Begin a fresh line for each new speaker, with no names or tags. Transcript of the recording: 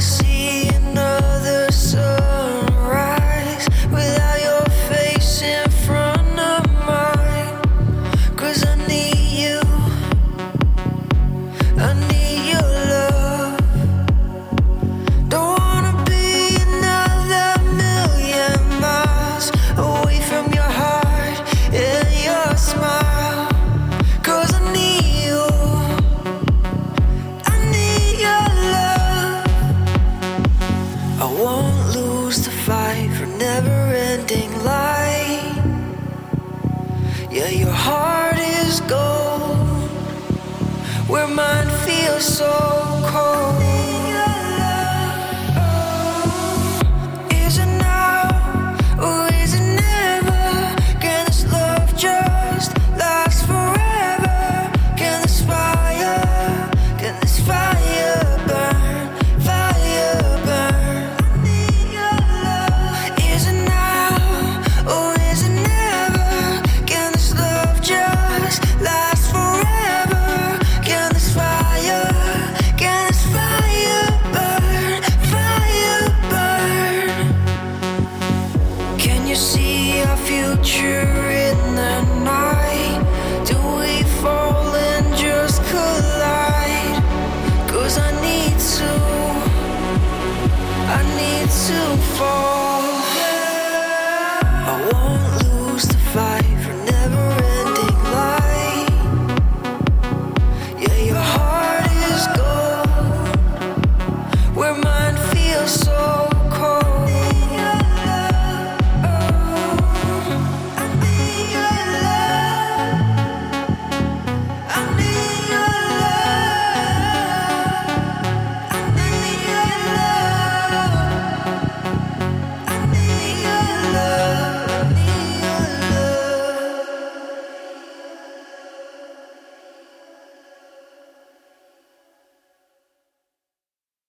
see your heart is gold, where mine feels so cold.